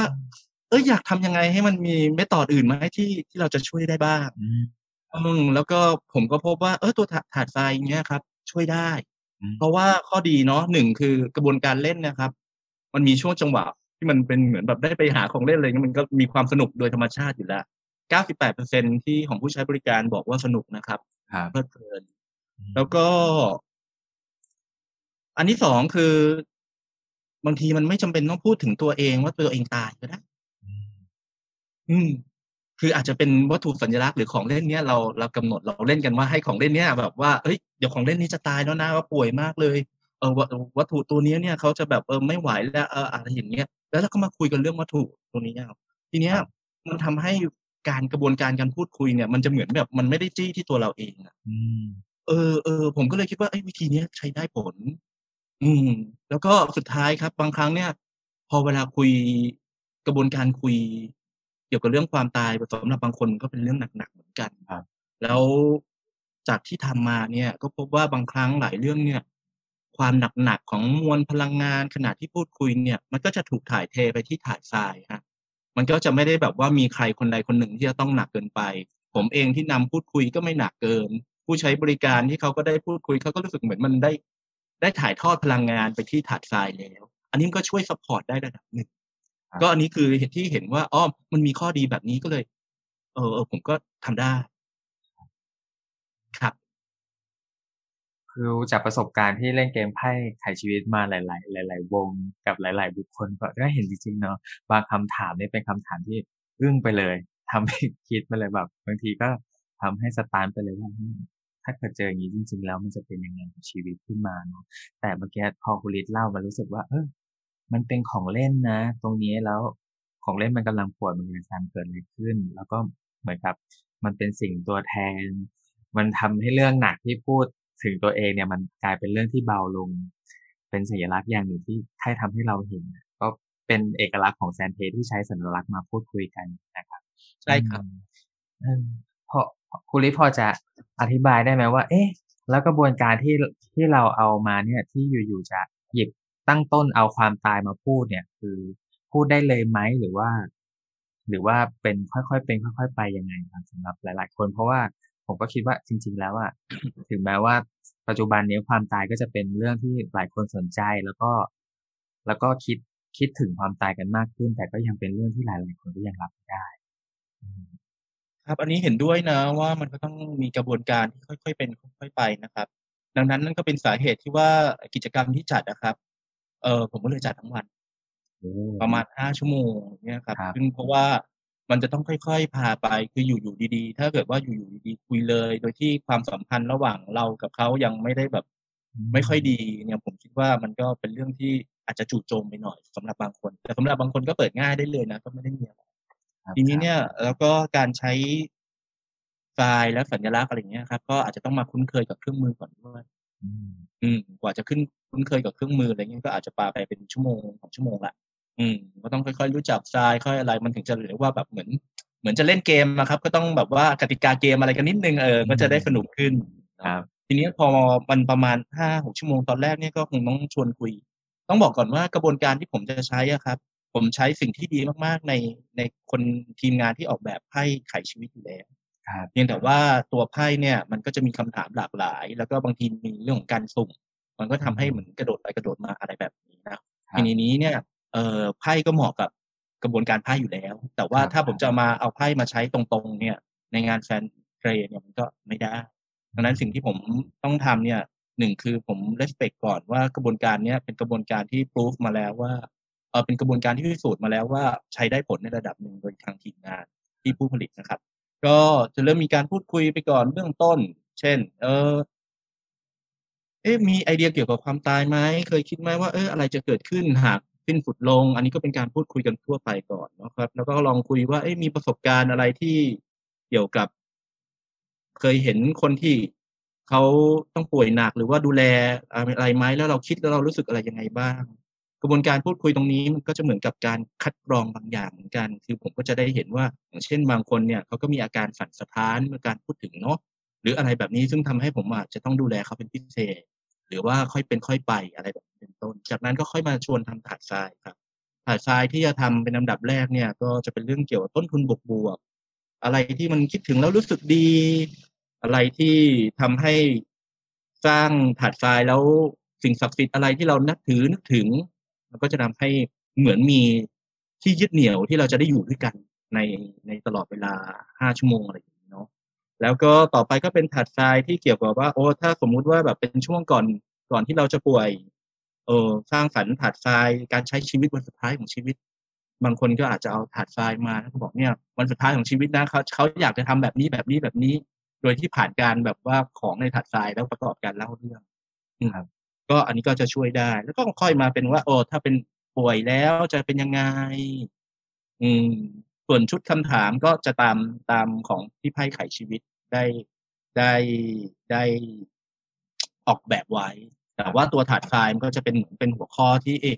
เอออยากทำยังไงให้มันมีเมธอดอื่นไหมที่ที่เราจะช่วยได้บ้างอืมแล้วก็ผมก็พบว่าเออตัวถาดทรายเนี้ยครับ ช่วยได้ เพราะว่าข้อดีเนาะหนึ่งคือกระบวนการเล่นนะครับ มันมีช่วงจังหวะ ที่มันเป็นเหมือนแบบได้ไปหาของเล่นอะไรเงี้ยมันก็มีความสนุกโดยธรรมชาติอยู่แล้ว 98%ที่ของผู้ใช้บริการบอกว่าสนุกนะครับเพลิดเพลิน แล้วก็ อันที่สองคือบางทีมันไม่จำเป็นต้องพูดถึงตัวเองว่าตัวเองตายก็ได้ อืม คืออาจจะเป็นวัตถุสัญลักษณ์หรือของเล่นเนี้ยเราเรากำหนดเราเล่นกันว่าให้ของเล่นเนี้ยแบบว่าเฮ้ยเดี๋ยวของเล่นนี้จะตายแล้วนะว่าป่วยมากเลยเออวัตถุตัวนี้เนี่ยเขาจะแบบเออไม่ไหวแล้วเอออะไรอย่างเงี้ยแล้วเราก็มาคุยกันเรื่องวัตถุตัวนี้ครับทีเนี้ยมันทำให้การกระบวนการการพูดคุยเนี่ย มันจะเหมือนแบบมันไม่ได้จี้ที่ตัวเราเองอะเออเออผมก็เลยคิดว่าไอ้วิธีนี้ใช้ได้ผล อืม แล้วก็สุดท้ายครับ บางครั้งเนี่ย พอเวลาคุยกระบวนการคุย เกี่ยวกับเรื่องความตายสำหรับบางคนก็เป็นเรื่องหนักๆเหมือนกันครับ แล้วจากที่ทำมาเนี่ย ก็พบว่าบางครั้งหลายเรื่องเนี่ย ความหนักๆของมวลพลังงานขณะที่พูดคุยเนี่ย มันก็จะถูกถ่ายเทไปที่ถาดทรายฮะมันก็จะไม่ได้แบบว่ามีใครคนใดคนหนึ่งที่จะต้องหนักเกินไป ผมเองที่นำพูดคุยก็ไม่หนักเกิน ผู้ใช้บริการที่เขาก็ได้พูดคุยเขาก็รู้สึกเหมือนมันได้ ได้ถ่ายทอดพลังงานไปที่ถาดทรายแล้ว อันนี้ก็ช่วย support ได้ระดับหนึ่งก็อันนี้คือเหตุที่เห็นว่าอ๋อมันมีข้อดีแบบนี้ก็เลย เออเออผมก็ทำได้ ครับ คือจากประสบการณ์ที่เล่นเกมไพ่ไขชีวิตมาหลาย ๆ หลาย ๆ วงกับหลาย ๆ บุคคลก็ได้เห็นจริงๆเนาะบางคำถามนี่เป็นคำถามที่อึ้งไปเลยทำให้คิดไปเลยแบบบางทีก็ทำให้ stun ไปเลยว่าถ้าเกิดเจออย่างนี้จริง ๆ แล้วมันจะเป็นยังไงกับชีวิตขึ้นมาเนาะแต่เมื่อกี้พอคุณลิศเล่ามารู้สึกว่า เออมันเป็นของเล่นนะ ตรงนี้แล้วของเล่นมันกำลังป่วยมันกำลังเกิดอะไรขึ้น แล้วก็เหมือนกับ มันเป็นสิ่งตัวแทน มันทำให้เรื่องหนักที่พูด ถึงตัวเองเนี่ยมันกลายเป็นเรื่องที่เบาลง เป็นสัญลักษณ์อย่างหนึ่งที่ให้ทำให้เราเห็น ก็เป็นเอกลักษณ์ของแซนเทที่ใช้สัญลักษณ์มาพูดคุยกันนะครับ ใช่ครับพอคุณลิพอจะอธิบายได้ไหมว่า เอ๊ะ แล้วกระบวนการที่ที่เราเอามาเนี่ยที่อยู่ๆจะหยิบตั้งต้นเอาความตายมาพูดเนี่ย คือพูดได้เลยไหมหรือว่า หรือว่าเป็นค่อยๆเป็นค่อย ๆ ไปยังไงครับสำหรับหลาย ๆ คน เพราะว่า ผมก็คิดว่าจริง ๆ แล้วอะถึงแม้ว่าปัจจุบันนี้ความตายก็จะเป็นเรื่องที่หลายคนสนใจแล้วก็ แล้วก็คิดคิดถึงความตายกันมากขึ้น แต่ก็ยังเป็นเรื่องที่หลายๆคนก็ยังรับไม่ได้ ครับ อันนี้เห็นด้วยนะว่ามันก็ต้องมีกระบวนการที่ค่อยๆเป็นค่อยๆไปนะครับ ดังนั้นนั่นก็เป็นสาเหตุที่ว่ากิจกรรมที่จัดนะครับเออผมก็เลยจัดทั้งวัน ประมาณห้าชั่วโมงเนี่ยครับซึ่งเพราะว่า มันจะต้องค่อย ๆ พาไป คืออยู่ๆดีๆ ถ้าเกิดว่าอยู่ๆดีๆคุยเลย โดยที่ความสัมพันธ์ระหว่างเรากับเขายังไม่ได้แบบ ไม่ค่อยดี เนี่ยผมคิดว่ามันก็เป็นเรื่องที่อาจจะจู่โจมไปหน่อยสำหรับบางคน แต่สำหรับบางคนก็เปิดง่ายได้เลยนะก็ไม่ได้มีอะไรทีนี้เนี่ย แล้วก็การใช้ไฟล์และสัญลักษณ์อะไรเงี้ยครับก็อาจจะต้องมาคุ้นเคยกับเครื่องมือก่อนด้วยอืม กว่าจะขึ้นคุ้นเคยกับเครื่องมืออะไรเงี้ยก็อาจจะปาไปเป็นชั่วโมงสองชั่วโมงละ อืมก็ต้องค่อยๆรู้จักทรายค่อยอะไรมันถึงจะเรียกว่าแบบเหมือน เหมือนจะเล่นเกมนะครับ ก็ต้องแบบว่ากติกาเกมอะไรกันนิดนึงเออก็จะได้สนุกขึ้นครับทีนี้พอมันประมาณห้าหกชั่วโมงตอนแรกเนี่ยก็คงต้องชวนคุย ต้องบอกก่อนว่ากระบวนการที่ผมจะใช้อะครับผผมใช้สิ่งที่ดีมากๆในในคนทีมงานที่ออกแบบไพ่ไขชีวิตอยู่แล้วครับเพียงแต่ว่าตัวไพ่เนี่ยมันก็จะมีคำถามหลากหลาย แล้วก็บางทีมีเรื่องของการสุ่มมันก็ทำให้เหมือนกระโดดไปกระโดดมาอะไรแบบนี้นะครัทีบนี้เนี่ย เอ่อไพ่ก็เหมาะกับกระบวนการไพ่อยู่แล้ว แต่ว่าครับถ้าผมจะมาเอาไพ่มาใช้ตรงๆ เนี่ย ในงานแฟนเทรดเนี่ยมันก็ไม่ได้ดังนั้นสิ่งที่ผมต้องทำเนี่ยหนึ่งคือผม respect ก่อนว่ากระบวนการเนี้ยเป็นกระบวนการที่ proof มาแล้วว่าเออเป็นกระบวนการที่พิสูจน์มาแล้วว่าใช้ได้ผลในระดับหนึ่งโดยทางทีมงานที่ผู้ผลิตนะครับ ก็จะเริ่มมีการพูดคุยไปก่อนเบื้องต้น เช่น เออเอ๊ะมีไอเดียเกี่ยวกับความตายไหมเคยคิดไหมว่าเอออะไรจะเกิดขึ้นหาก สิ้นสุดลง อันนี้ก็เป็นการพูดคุยกันทั่วไปก่อนนะครับ แล้วก็ลองคุยว่าเอ๊ะมีประสบการณ์อะไรที่เกี่ยวกับ เคยเห็นคนที่เขาต้องป่วยหนักหรือว่าดูแลอะไรไหมแล้วเราคิดแล้วเรารู้สึกอะไรยังไงบ้าง กระบวนการพูดคุยตรงนี้มันก็จะเหมือนกับการคัดกรองบางอย่างเหมือนกัน คือผมก็จะได้เห็นว่า อย่างเช่นบางคนเนี่ยเขาก็มีอาการสั่นสะท้านเมื่อการพูดถึงเนาะหรืออะไรแบบนี้ซึ่งทำให้ผมอาจจะต้องดูแลเขาเป็นพิเศษ หรือว่าค่อยเป็นค่อยไปอะไรแบบนี้เป็นต้น จากนั้นก็ค่อยมาชวนทำถาดทรายครับถาดทรายที่จะทำเป็นลำดับแรกเนี่ย ก็จะเป็นเรื่องเกี่ยวกับต้นทุนบวกบวกอะไรที่มันคิดถึงแล้วรู้สึกดี อะไรที่ทำให้สร้างถาดทรายแล้วสิ่งศักดิ์สิทธิ์อะไรที่เรานับถือนึกถึง มันก็จะทำให้เหมือนมีที่ยึดเหนี่ยวที่เราจะได้อยู่ด้วยกันในในตลอดเวลาห้าชั่วโมงอะไรอย่างนี้ แล้วก็ต่อไปก็เป็นถาดทรายที่เกี่ยวกับว่า โอ้ถ้าสมมุติว่าแบบเป็นช่วงก่อนก่อนที่เราจะป่วย เออสร้างสรรค์ถาดทรายการใช้ชีวิตวันสุดท้ายของชีวิต บางคนก็อาจจะเอาถาดทรายมาแล้วก็บอกเนี่ยวันสุดท้ายของชีวิตนะเขาเขาอยากจะทำแบบนี้แบบนี้แบบนี้ โดยที่ผ่านการแบบว่าของในถาดทรายแล้วประกอบการเล่าเรื่องอืมครับก็อันนี้ก็จะช่วยได้ แล้วก็ค่อยมาเป็นว่า โอ้ถ้าเป็นป่วยแล้วจะเป็นยังไง อืม ส่วนชุดคำถามก็จะตามตามของที่ไพ่ไขชีวิตได้ได้ได้ออกแบบไว้ แต่ว่าตัวถาดทรายมันก็จะเป็นเหมือนเป็นหัวข้อที่เอ๊ะ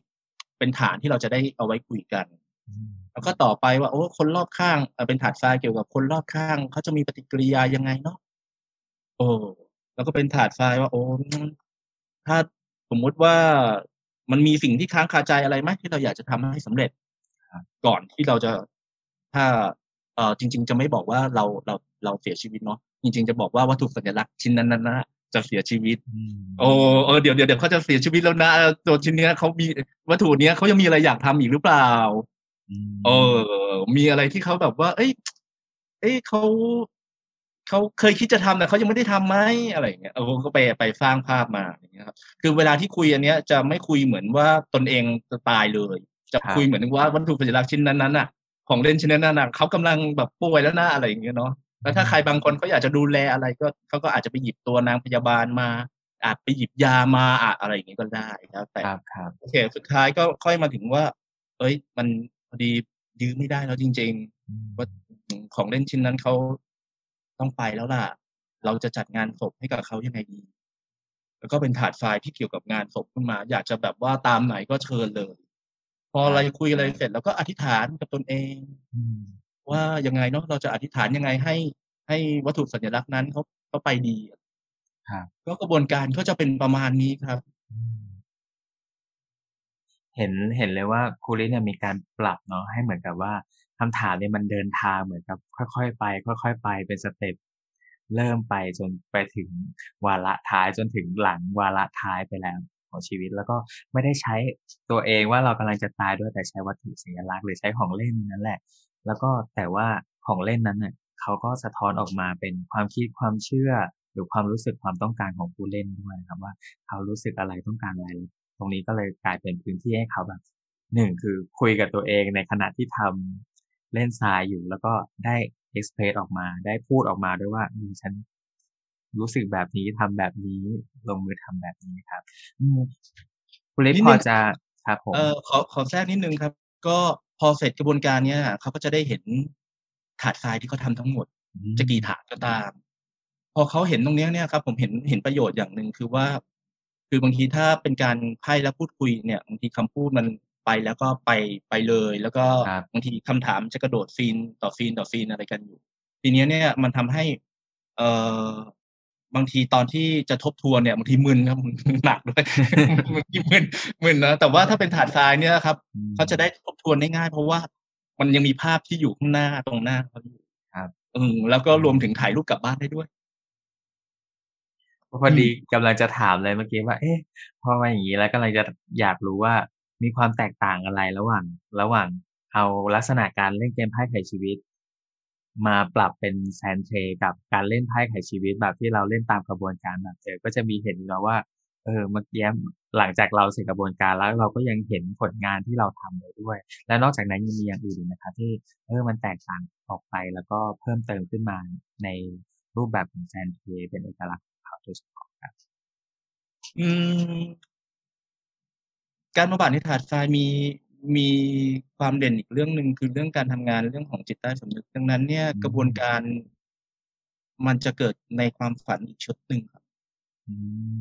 เป็นฐานที่เราจะได้เอาไว้คุยกันอืมแล้วก็ต่อไปว่าโอ้คนรอบข้างเอ่อเป็นถาดทรายเกี่ยวกับคนรอบข้างเขาจะมีปฏิกิริยายังไงเนาะโอ้แล้วก็เป็นถาดทรายว่าโอ้ถ้าสมมุติว่ามันมีสิ่งที่ค้างคาใจอะไรไหมที่เราอยากจะทำให้สำเร็จครับก่อนที่เราจะ ถ้าเอ่อจริง ๆ จะไม่บอกว่าเราเราเราเสียชีวิตเนาะจริง ๆ จะบอกว่าวัตถุสัญลักษณ์ชิ้นนั้นๆนะจะเสียชีวิตอืมโอ้เออเดี๋ยวเดี๋ยวเดี๋ยวเขาจะเสียชีวิตแล้วนะเออตัวชิ้นเนี้ยเขามีวัตถุเนี้ยเขายังมีอะไรอยากทำอีกหรือเปล่าอืมเออ มีอะไรที่เขาแบบว่า เอ้ย เอ้ยเขาเขาเคยคิดจะทำแต่เขายังไม่ได้ทำไหมอะไรอย่างเงี้ยเออก็ไปไปสร้างภาพมาอย่างเงี้ยครับ คือเวลาที่คุยอันเนี้ยจะไม่คุยเหมือนว่าตนเองจะตายเลย จะคุยเหมือนว่าวัตถุสัญลักษณ์ชิ้นนั้นๆน่ะ ของเล่นชิ้นนั้นน่ะเขากำลังแบบป่วยแล้วนะอะไรอย่างเงี้ยเนาะแล้วถ้าใครบางคนเขาอยากจะดูแลอะไรก็เขาก็อาจจะไปหยิบตัวนางพยาบาลมา อาจไปหยิบยามาอะอะไรอย่างเงี้ยก็ได้แล้วแต่ครับครับโอเค สุดท้ายก็ค่อยมาถึงว่า เอ้ย มันพอดียื้อไม่ได้แล้วจริงอืมๆว่าของเล่นชิ้นนั้นเขาต้องไปแล้วล่ะ เราจะจัดงานศพให้กับเขายังไงดีแล้วก็เป็นถาดทรายที่เกี่ยวกับงานศพขึ้นมา อยากจะแบบว่าตามไหนก็เชิญเลยพ ออะไรคุยอะไรเสร็จแล้วก็อธิษฐานกับตนเองอืมว่ายังไงเนาะเราจะอธิษฐานยังไงให้ ให้วัตถุสัญลักษณ์นั้นเขาเขาไปดีครับก็กระบวนการก็จะเป็นประมาณนี้ครับอืมเห็นเห็นเลยว่าครูลิเนี่ยมีการปรับเนาะให้เหมือนกับว่าคำถามเนี่ยมันเดินทางเหมือนกับ ค่อยๆไป ค่อย ๆ ไปเป็นสเต็ปเริ่มไปจนไปถึงวาระท้ายจนถึงหลังวาระท้ายไปแล้ว ของชีวิต แล้วก็ไม่ได้ใช้ตัวเองว่าเรากำลังจะตายด้วยแต่ใช้วัตถุสัญลักษณ์หรือใช้ของเล่นนั่นแหละ แล้วก็แต่ว่าของเล่นนั้นเนี่ยเขาก็สะท้อนออกมาเป็นความคิดความเชื่อ หรือความรู้สึกความต้องการของผู้เล่นด้วยนะครับว่าเขารู้สึกอะไรต้องการอะไร ตรงนี้ก็เลยกลายเป็นพื้นที่ให้เขาแบบหนึ่งคือคุยกับตัวเองในขณะที่ทำเล่นทรายอยู่แล้วก็ได้เอ็กเพรสออกมาได้พูดออกมาด้วยว่าฉัน รู้สึกแบบนี้ทำแบบนี้ ลงมือทำแบบนี้ครับอืมคุณเล็กนิดพนึองจะครับผมเออขอขอแทรกนิดนึงครับ ก็พอเสร็จกระบวนการเนี้ยเขาก็จะได้เห็นถาดทรายที่เขาทำทั้งหมด จะกี่ถาดก็ตาม พอเขาเห็นตรงเนี้ยเนี่ยครับ ผมเห็นเห็นประโยชน์อย่างหนึ่งคือว่า คือบางทีถ้าเป็นการไพ่แล้วพูดคุยเนี่ยบางทีคำพูดมันไปแล้วก็ไปไปเลย แล้วก็ครับบางทีคำถามจะกระโดดซีนต่อซีนต่อซีนอะไรกันอยู่ ทีเนี้ยเนี่ยมันทำให้ เอ่อ บางทีตอนที่จะทบทวนเนี่ยบางทีมึนครับหนักด้วยบางทีมึนมึนนะแต่ว่าถ้าเป็นถาดทรายเนี่ยครับอืมเขาจะได้ทบทวนได้ง่ายเพราะว่ามันยังมีภาพที่อยู่ข้างหน้าตรงหน้าเขาอยู่ครับอืมแล้วก็รวมถึงถ่ายรูปกลับบ้านได้ด้วยพอดีกำลังจะถามเลยเมื่อกี้ว่า เอ๊ะพอมาอย่างนี้แล้วกำลังจะอยากรู้ว่ามีความแตกต่างอะไรระหว่าง ระหว่างเอาลักษณะการเล่นเกมไพ่ไขชีวิต มาปรับเป็นแซนเทกับการเล่นไพ่ไขชีวิตแบบที่เราเล่นตามกระบวนการแบบเจอก็จะมีเห็นแล้วว่า เออเมื่อกี้หลังจากเราเสร็จกระบวนการแล้วเราก็ยังเห็นผลงานที่เราทำเลยด้วย และนอกจากนั้นยังมีอย่างอื่นนะครับที่เออมันแตกต่างออกไปแล้วก็เพิ่มเติมขึ้นมาในรูปแบบของแซนเทเป็นเอกลักษณ์ของเขาโดยเฉพาะครับอืมการบำบัดในถาดทรายมี มีความเด่นอีกเรื่องหนึ่งคือเรื่องการทำงานเรื่องของจิตใต้สำนึกดังนั้นเนี่ยอืมกระบวนการมันจะเกิดในความฝันอีกชุดหนึ่งครับอืม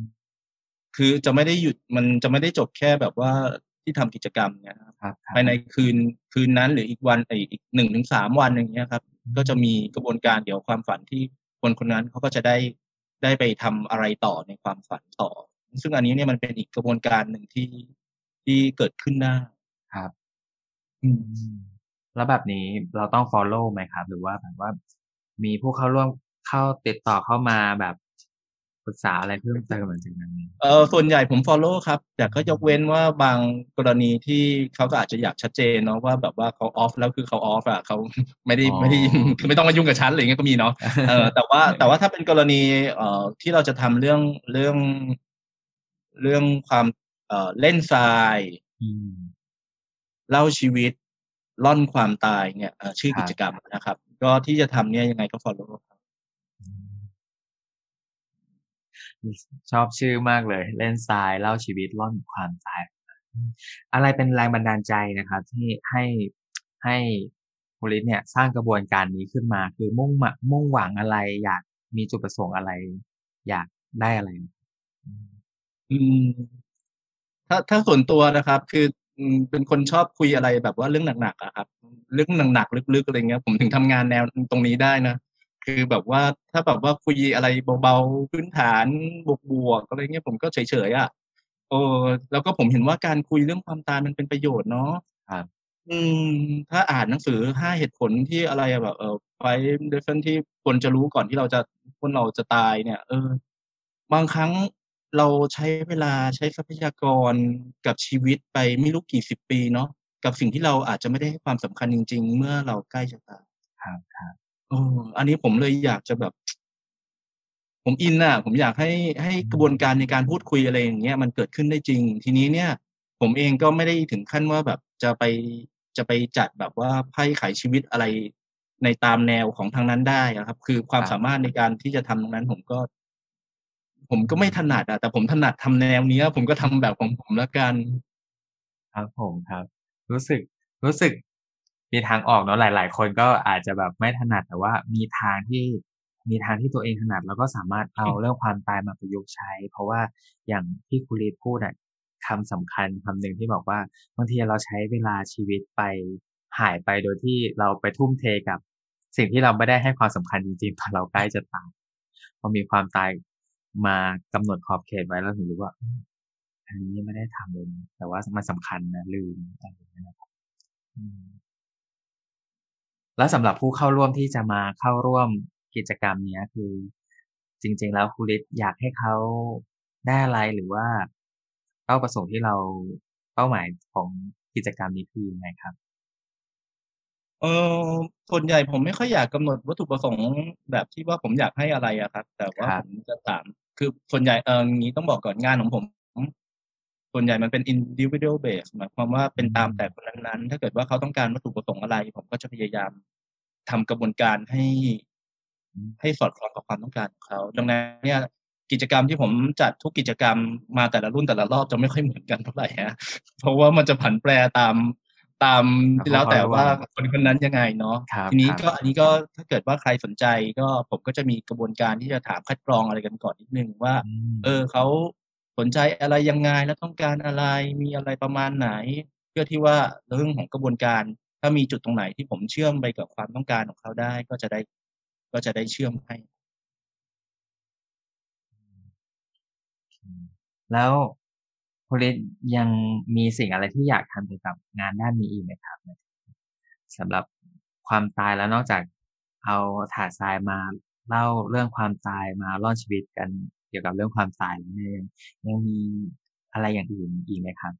คือจะไม่ได้หยุดมันจะไม่ได้จบแค่แบบว่าที่ทำกิจกรรมเนี่ยครับครับครับภายในคืนคืนนั้นหรืออีกวันไออีกหนึ่งถึงสามวันอย่างเงี้ยครับ ก็จะมีกระบวนการเดี๋ยวความฝันที่คนคนนั้นเขาก็จะได้ได้ไปทำอะไรต่อในความฝันต่อ ซึ่งอันนี้เนี่ยมันเป็นอีกกระบวนการหนึ่งที่ที่เกิดขึ้นได้ ครับอืมอืม แล้วแบบนี้เราต้อง follow ไหมครับ หรือว่าแบบว่ามีผู้เข้าร่วม เข้าติดต่อเข้ามาแบบปรึกษาอะไรเพิ่มเติมเหมือนจากนั้นไหมเออส่วนใหญ่ผม follow ครับ แต่ก็ยกเว้นว่าบางกรณีที่เขาก็อาจจะอยากชัดเจนเนาะว่าแบบว่าเขา off แล้วคือเขา off อะเขาไม่ได้ไม่ได้คือไม่ต้องมายุ่งกับฉันอะไรเงี้ยก็มีเนาะเออแต่ว่าแต่ว่าถ้าเป็นกรณีเอ่อที่เราจะทำเรื่องเรื่อง เรื่องความเอ่อเล่นทรายอืม เล่าชีวิตล่อนความตายเนี่ยเอ่อชื่อครับกิจกรรมนะครับ ก็ที่จะทำเนี่ยยังไงก็ follow ครับชอบชื่อมากเลย เล่นทรายเล่าชีวิตล่อนความตายอืมอะไรเป็นแรงบันดาลใจนะครับ ที่ให้ให้คุณลิศเนี่ย สร้างกระบวนการนี้ขึ้นมา คือมุ่งหมะมุ่งหวังอะไร อยากมีจุดประสงค์อะไร อยากได้อะไร อืมอืมถ้าถ้าส่วนตัวนะครับ คืออืม เป็นคนชอบคุยอะไรแบบว่าเรื่องหนักๆอะครับเรื่องหนักๆลึกๆอะไรเงี้ย ผมถึงทำงานแนวตรงนี้ได้นะคือแบบว่าถ้าแบบว่าคุยอะไรเบาๆพื้นฐานบวกๆอะไรเงี้ยผมก็เฉยๆอะเออแล้วก็ผมเห็นว่าการคุยเรื่องความตายมันเป็นประโยชน์เนาะครับอืม ถ้าอ่านหนังสือห้าเหตุผลที่อะไรอะแบบเออไฟเดฟเฟนที่ควรจะรู้ก่อนที่เราจะคนเราจะตายเนี่ย เออ บางครั้ง เราใช้เวลาใช้ทรัพยากรกับชีวิตไปไม่รู้กี่สิบปีเนาะกับสิ่งที่เราอาจจะไม่ได้ให้ความสำคัญจริง ๆ เมื่อเราใกล้จะตายครับครับเอออันนี้ผมเลยอยากจะแบบ ผมอินน่ะ ผมอยากให้ให้กระบวนการในการพูดคุยอะไรอย่างเงี้ยมันเกิดขึ้นได้จริง ทีนี้เนี่ย ผมเองก็ไม่ได้ถึงขั้นว่าแบบจะไปจะไปจัดแบบว่าไพ่ขายชีวิตอะไรในตามแนวของทางนั้นได้อะครับ คือความสามารถในการที่จะทำตรงนั้นผมก็ ผมก็ไม่ถนัดอะแต่ผมถนัดทำแนวเนี้ย ผมก็ทำแบบของผมแล้วกัน ครับผมครับ รู้สึกรู้สึกมีทางออกเนาะหลาย ๆ คนก็อาจจะแบบไม่ถนัดแต่ว่ามีทางที่มีทางที่ตัวเองถนัดแล้วก็สามารถเอาเรื่องความตายมาประยุกต์ใช้ เพราะว่าอย่างที่คุณลีดพูดอะคำสำคัญคำหนึ่งที่บอกว่าบางทีเราใช้เวลาชีวิตไปหายไปโดยที่เราไปทุ่มเทกับ สิ่งที่เราไม่ได้ให้ความสำคัญจริงๆตอนเราใกล้จะตายพอมีความตาย มากำหนดขอบเขตไว้แล้วถึงรู้ว่า อันนี้ไม่ได้ทำเลยนะแต่ว่ามันสำคัญนะลืมอะไรอย่างเงี้ยนะครับอืมแล้วสำหรับผู้เข้าร่วมที่จะมาเข้าร่วมกิจกรรมเนี้ยคือจริง ๆ แล้วครูฤทธิ์อยากให้เขาได้อะไรหรือว่าเป้าประสงค์ที่เราเป้าหมายของกิจกรรมนี้คือยังไงครับเออส่วนใหญ่ผมไม่ค่อยอยากกำหนดวัตถุประสงค์แบบที่ว่าผมอยากให้อะไรอะครับ แต่ว่าครับผมจะถาม คือส่วนใหญ่เอองี้ต้องบอกก่อนงานของผม ส่วนใหญ่มันเป็น individual base หมายความว่าเป็นตามแต่คนนั้นๆ ถ้าเกิดว่าเขาต้องการวัตถุประสงค์อะไร ผมก็จะพยายามทำกระบวนการให้อืมให้สอดคล้องกับความต้องการของเขา ดังนั้นเนี่ยกิจกรรมที่ผมจัดทุกกิจกรรมมาแต่ละรุ่นแต่ละรอบจะไม่ค่อยเหมือนกันเท่าไหร่ฮะเพราะว่ามันจะผันแปรตาม ตามครับแล้วแต่ว่าครับคนคนนั้นยังไงเนาะครับทีนี้ครับก็อันนี้ก็ถ้าเกิดว่าใครสนใจก็ผมก็จะมีกระบวนการที่จะถามคัดกรองอะไรกันก่อนนิดนึงว่าอืมเออเขาสนใจอะไรยังไงแล้วต้องการอะไรมีอะไรประมาณไหน เพื่อที่ว่าเรื่องของกระบวนการ ถ้ามีจุดตรงไหนที่ผมเชื่อมไปกับความต้องการของเขาได้ก็จะได้ก็จะได้เชื่อมให้ แล้ว คุณฤทธิ์ยังมีสิ่งอะไรที่อยากทำเกี่ยวกับงานด้านนี้อีกไหมครับสำหรับความตายแล้วนอกจากเอาถาดทรายมาเล่าเรื่องความตายมาล่อชีวิตกันเกี่ยวกับเรื่องความตายแล้วเนี่ยยังยังมีอะไรอย่างอื่นอีกไหมครับ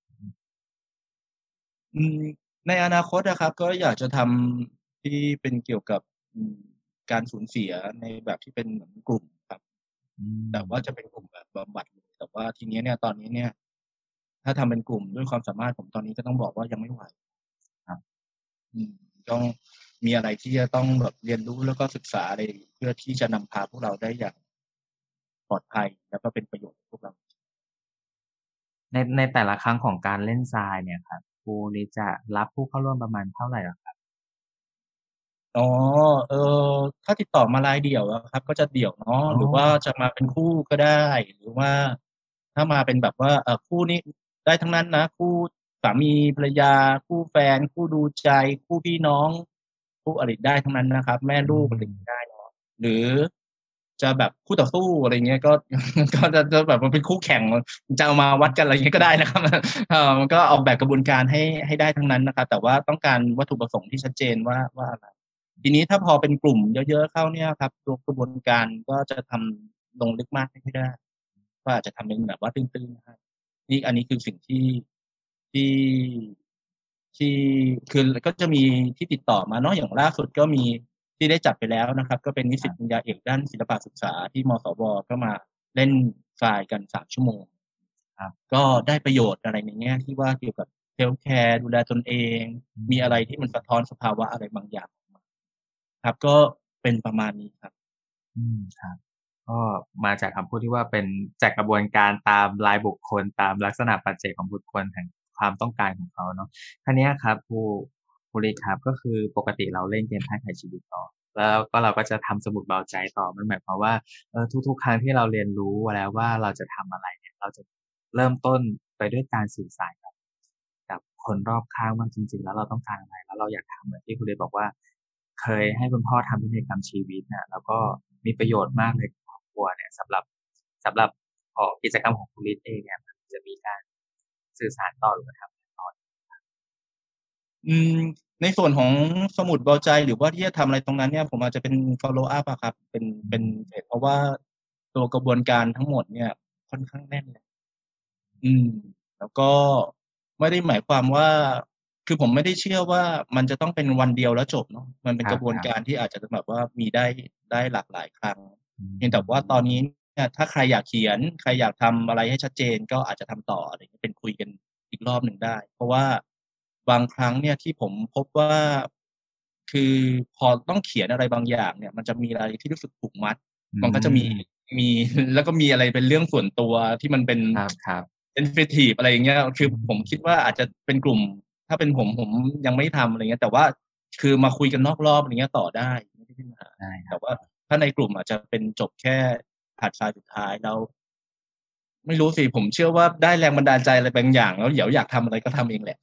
อืมในอนาคตนะครับ ก็อยากจะทำที่เป็นเกี่ยวกับอืมการสูญเสียในแบบที่เป็นเหมือนกลุ่มครับอืมแต่ว่าจะเป็นกลุ่มแบบบำบัดเลยแต่ว่าทีนี้เนี่ยตอนนี้เนี่ย ถ้าทำเป็นกลุ่มด้วยความสามารถผมตอนนี้ก็ต้องบอกว่ายังไม่ไหวครับอืมต้องมีอะไรที่จะต้องแบบเรียนรู้แล้วก็ศึกษาอะไรเพื่อที่จะนำพาพวกเราได้อย่างปลอดภัยแล้วก็เป็นประโยชน์กับพวกเรา ในในแต่ละครั้งของการเล่นทรายเนี่ยครับครูฤทธิ์จะรับผู้เข้าร่วมประมาณเท่าไหร่หรอครับอ๋อเออถ้าติดต่อมารายเดี่ยวอะครับ ก็จะเดี่ยวเนาะอ๋อหรือว่าจะมาเป็นคู่ก็ได้ หรือว่าถ้ามาเป็นแบบว่าเอ่อคู่นี้ ได้ทั้งนั้นนะคู่สามีภรรยา คู่แฟน คู่ดูใจ คู่พี่น้อง คู่อริได้ทั้งนั้นนะครับ แม่ลูกอะไรอย่างได้เนาะหรือจะแบบคู่ต่อสู้อะไรเงี้ยก็ก็จะจะแบบมันเป็นคู่แข่งจะเอามาวัดกันอะไรเงี้ยก็ได้นะครับเออมันก็ออกแบบกระบวนการให้ให้ได้ทั้งนั้นนะครับ แต่ว่าต้องการวัตถุประสงค์ที่ชัดเจนว่าว่าอะไรทีนี้ถ้าพอเป็นกลุ่มเยอะๆเข้าเนี่ยครับ ตัวกระบวนการก็จะทำลงลึกมากไม่ได้ ก็อาจจะทำเป็นแบบว่าตื้นๆนะครับ นี่อันนี้คือสิ่งที่ที่ที่คือก็จะมีที่ติดต่อมาเนาะอย่างล่าสุดก็มีที่ได้จัดไปแล้วนะครับ ก็เป็นนิสิตปริญญาเอกด้านศิลปศึกษาที่มสวก็มาเล่นทรายกันสามชั่วโมงครับ ก็ได้ประโยชน์อะไรในแง่ที่ว่าเกี่ยวกับเซลฟ์แคร์ดูแลตนเองอืมมีอะไรที่มันสะท้อนสภาวะอะไรบางอย่างออกมาครับ ก็เป็นประมาณนี้ครับ อืมครับ ก็มาจากคำพูดที่ว่าเป็นจากกระบวนการตามรายบุคคลตามลักษณะปัจเจกของบุคคลแห่งความต้องการของเขาเนาะทีนี้ครับครูครูฤทธิ์ครับก็คือปกติเราเล่นเกมท่าไถ่ชีวิตต่อ แล้วก็เราก็จะทำสมุดเบาใจต่อ มันหมายความว่าเออทุก ๆ ครั้งที่เราเรียนรู้แล้วว่าเราจะทำอะไรเนี่ย เราจะเริ่มต้นไปด้วยการสื่อสารกับกับคนรอบข้างว่าจริง ๆ แล้วเราต้องการอะไร แล้วเราอยากทำเหมือนที่คุณเดชบอกว่า เคยให้คุณพ่อทำพิธีกรรมชีวิตเนี่ยแล้วก็มีประโยชน์มากเลย รอบครัวเนี่ยสำหรับสำหรับเอ่อกิจกรรมของคุณฤทธิ์เองเนี่ยมันจะมีการสื่อสารต่อหรือว่าทำต่ออืมในส่วนของสมุดเบาใจหรือว่าที่จะทำอะไรตรงนั้นเนี่ยผมอาจจะเป็น follow up อะครับ เป็นเป็นเพราะว่าตัวกระบวนการทั้งหมดเนี่ยค่อนข้างแน่นเลยอืม แล้วก็ไม่ได้หมายความว่า คือผมไม่ได้เชื่อว่ามันจะต้องเป็นวันเดียวแล้วจบเนาะมันเป็นครับกระบวนการที่อาจจะแบบว่ามีได้ได้หลากหลายครั้งอืม เพียงแต่ว่าตอนนี้เนี่ยถ้าใครอยากเขียน ใครอยากทำอะไรให้ชัดเจน ก็อาจจะทำต่ออะไรเงี้ยเป็นคุยกันอีกรอบหนึ่งได้ เพราะว่าบางครั้งเนี่ยที่ผมพบว่าคือพอต้องเขียนอะไรบางอย่างเนี่ย มันจะมีอะไรที่รู้สึกผูกมัด มันก็จะมีมีแล้วก็มีอะไรเป็นเรื่องส่วนตัวที่มันเป็นครับครับ sensitive อะไรอย่างเงี้ยคือผมคิดว่าอาจจะเป็นกลุ่ม ถ้าเป็นผมผมยังไม่ทำอะไรเงี้ย แต่ว่าคือมาคุยกันนอกรอบอะไรเงี้ยต่อได้ไม่ได้มีปัญหาได้ครัแต่บว่า ถ้าในกลุ่มอาจจะเป็นจบแค่ผัดทรายสุดท้ายแล้ว ไม่รู้สิผมเชื่อว่าได้แรงบันดาลใจอะไรบางอย่าง แล้วเดี๋ยวอยากทำอะไรก็ทำเองแหละ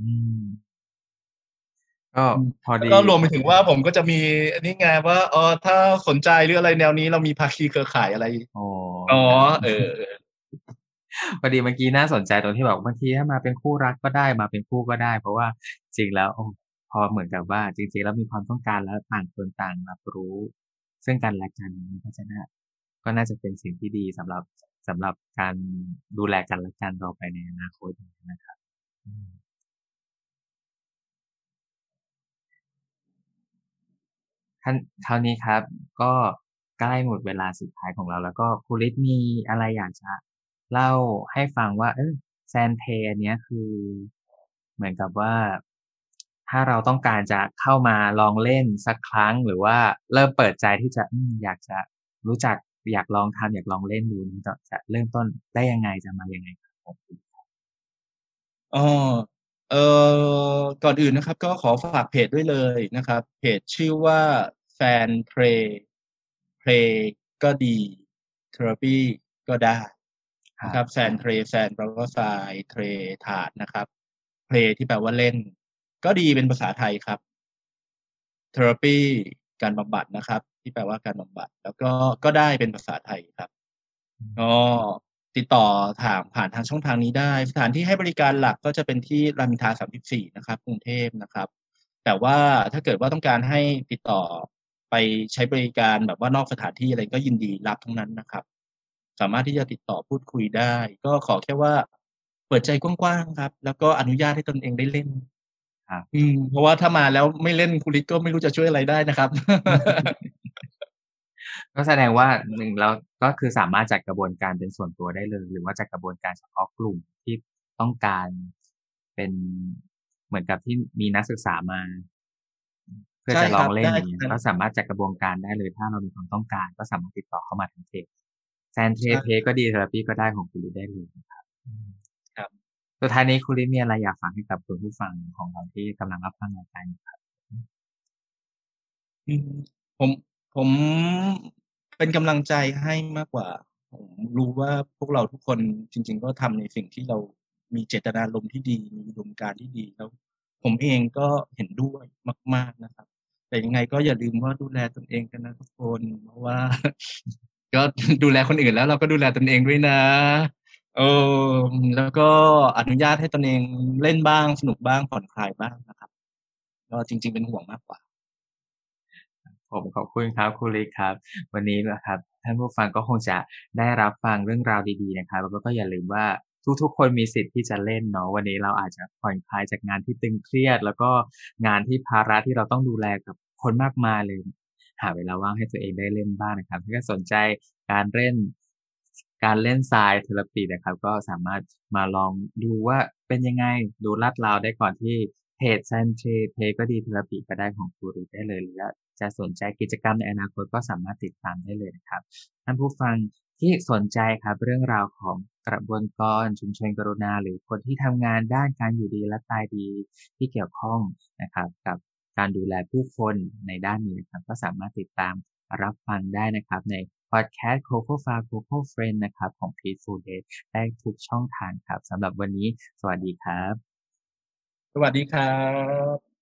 อืมก็พอแล้วดีก็รวมไปถึงว่าผมก็จะมีอันนี้ไงว่าเออถ้าสนใจหรืออะไรแนวนี้เรามีภาคีเครือข่ายอะไรโอ้อ๋อเออเออพอดีเมื่อกี้น่าสนใจตรงที่บอกบางทีถ้ามาเป็นคู่รักก็ได้มาเป็นคู่ก็ได้ เพราะว่าจริงแล้วโอ้พอเหมือนกับว่า จริงๆแล้วมีความต้องการแล้วต่างคนต่างรับรู้ ซึ่งกันและกันเพราะฉะนั้นก็น่าจะเป็นสิ่งที่ดีสำหรับสำหรับการดูแลกันและกันต่อไปในอนาคตนะครับท่านคราวนี้ครับ ก็ใกล้หมดเวลาสุดท้ายของเรา แล้วก็ครูฤทธิ์มีอะไรอยากจะเล่าให้ฟังว่า เออแซนเทอันเนี้ยคือ เหมือนกับว่า ถ้าเราต้องการจะเข้ามาลองเล่นสักครั้งหรือว่าเริ่มเปิดใจที่จะอืมอยากจะรู้จักอยากลองทำอยากลองเล่นดูนี่จะจะเริ่มต้นได้ยังไงจะมายังไงครับผมอ๋อเออก่อนอื่นนะครับ ก็ขอฝากเพจด้วยเลยนะครับ เพจชื่อว่า Sand Tray Play ก็ดี Therapy ก็ได้นะครับ Sand Tray Sand แปลว่าทราย Tray ถาดนะครับ Play ที่แปลว่าเล่น ก็ดีเป็นภาษาไทยครับ Therapy การบำบัดนะครับ ที่แปลว่าการบำบัด แล้วก็ก็ได้เป็นภาษาไทยครับก็จติดต่อถามผ่านทางช่องทางนี้ได้ สถานที่ให้บริการหลักก็จะเป็นที่รามอินทรา34นะครับกรุงเทพนะครับ แต่ว่าถ้าเกิดว่าต้องการให้ติดต่อไปใช้บริการแบบว่านอกสถานที่อะไรก็ยินดีรับทั้งนั้นนะครับ สามารถที่จะติดต่อพูดคุยได้ ก็ขอแค่ว่า เปิดใจกว้างๆครับ แล้วก็อนุญาตให้ตนเองได้เล่น ครับอืมเพราะว่าถ้ามาแล้วไม่เล่นคุณฤทธิ์ก็ไม่รู้จะช่วยอะไรได้นะครับ ก็แสดงว่า1แล้วก็คือสามารถจัดกระบวนการเป็นส่วนตัวได้เลย หรือว่าจัดกระบวนการเฉพาะกลุ่มที่ต้องการเป็นเหมือนกับที่มีนักศึกษามา เพื่อใช่จะลคอรังบเล่นได้อย่างเงี้ยทั้งก็สามารถจัดกระบวนการได้เลย ถ้าเรามีความต้องการ ก็สามารถติดต่อเข้ามาทางเพจ Sand ใช่ Play ก็ดี Therapy ก็ได้ของคุณฤทธิ์ได้เลยนะครับอืมครับ สุดท้ายนี้คุณฤทธิ์มีอะไรอยากฝากให้กับคุณผู้ฟังของเราที่กำลังรับฟังรายการอยู่ครับ?ผมผมเป็นกำลังใจให้มากกว่า ผมรู้ว่าพวกเราทุกคนจริง ๆ ก็ทำในสิ่งที่เรามีเจตนารมณ์ที่ดี มีอุดมการที่ดีแล้วผมเองก็เห็นด้วยมาก ๆนะครับ แต่ยังไงก็อย่าลืมว่าดูแลตนเองกันนะทุกคน เพราะว่า ก็ดูแลคนอื่นแล้วเราก็ดูแลตนเองด้วยนะ เออแล้วก็อนุญาตให้ตนเองเล่นบ้างสนุกบ้างผ่อนคลายบ้างนะครับก็จริง ๆ เป็นห่วงมากกว่า ผมขอบคุณครับคุณฤทธิ์ครับ วันนี้นะครับท่านผู้ฟังก็คงจะได้รับฟังเรื่องราวดีๆนะครับแล้วก็อย่าลืมว่าทุกๆ คนมีสิทธิ์ที่จะเล่นเนาะวันนี้เราอาจจะผ่อนคลายจากงานที่ตึงเครียด แล้วก็งานที่ภาระที่เราต้องดูแลกับคนมากมายเลย หาเวลาว่างให้ตัวเองได้เล่นบ้างนะครับถ้าสนใจการเล่น การเล่นทรายเทอราปีนะครับ ก็สามารถมาลองดูว่าเป็นยังไงดูลาดราวได้ก่อนที่เพจ Sand Play ก็ดี Therapy ก็ได้ของคุณฤทธิ์ได้เลยหรือจะสนใจกิจกรรมในอนาคตก็สามารถติดตามได้เลยนะครับท่านผู้ฟังที่สนใจครับเรื่องราวของกระบวนกรชุมชนกรุณา หรือคนที่ทำงานด้านการอยู่ดีและตายดีที่เกี่ยวข้องนะครับกับการดูแลผู้คนในด้านนี้นะครับ ก็สามารถติดตามรับฟังได้นะครับใน พอดแคสต์ Coco Far Coco Friend นะครับของ Peaceful Day ได้ทุกช่องทางครับสำหรับวันนี้ สวัสดีครับ สวัสดีครับ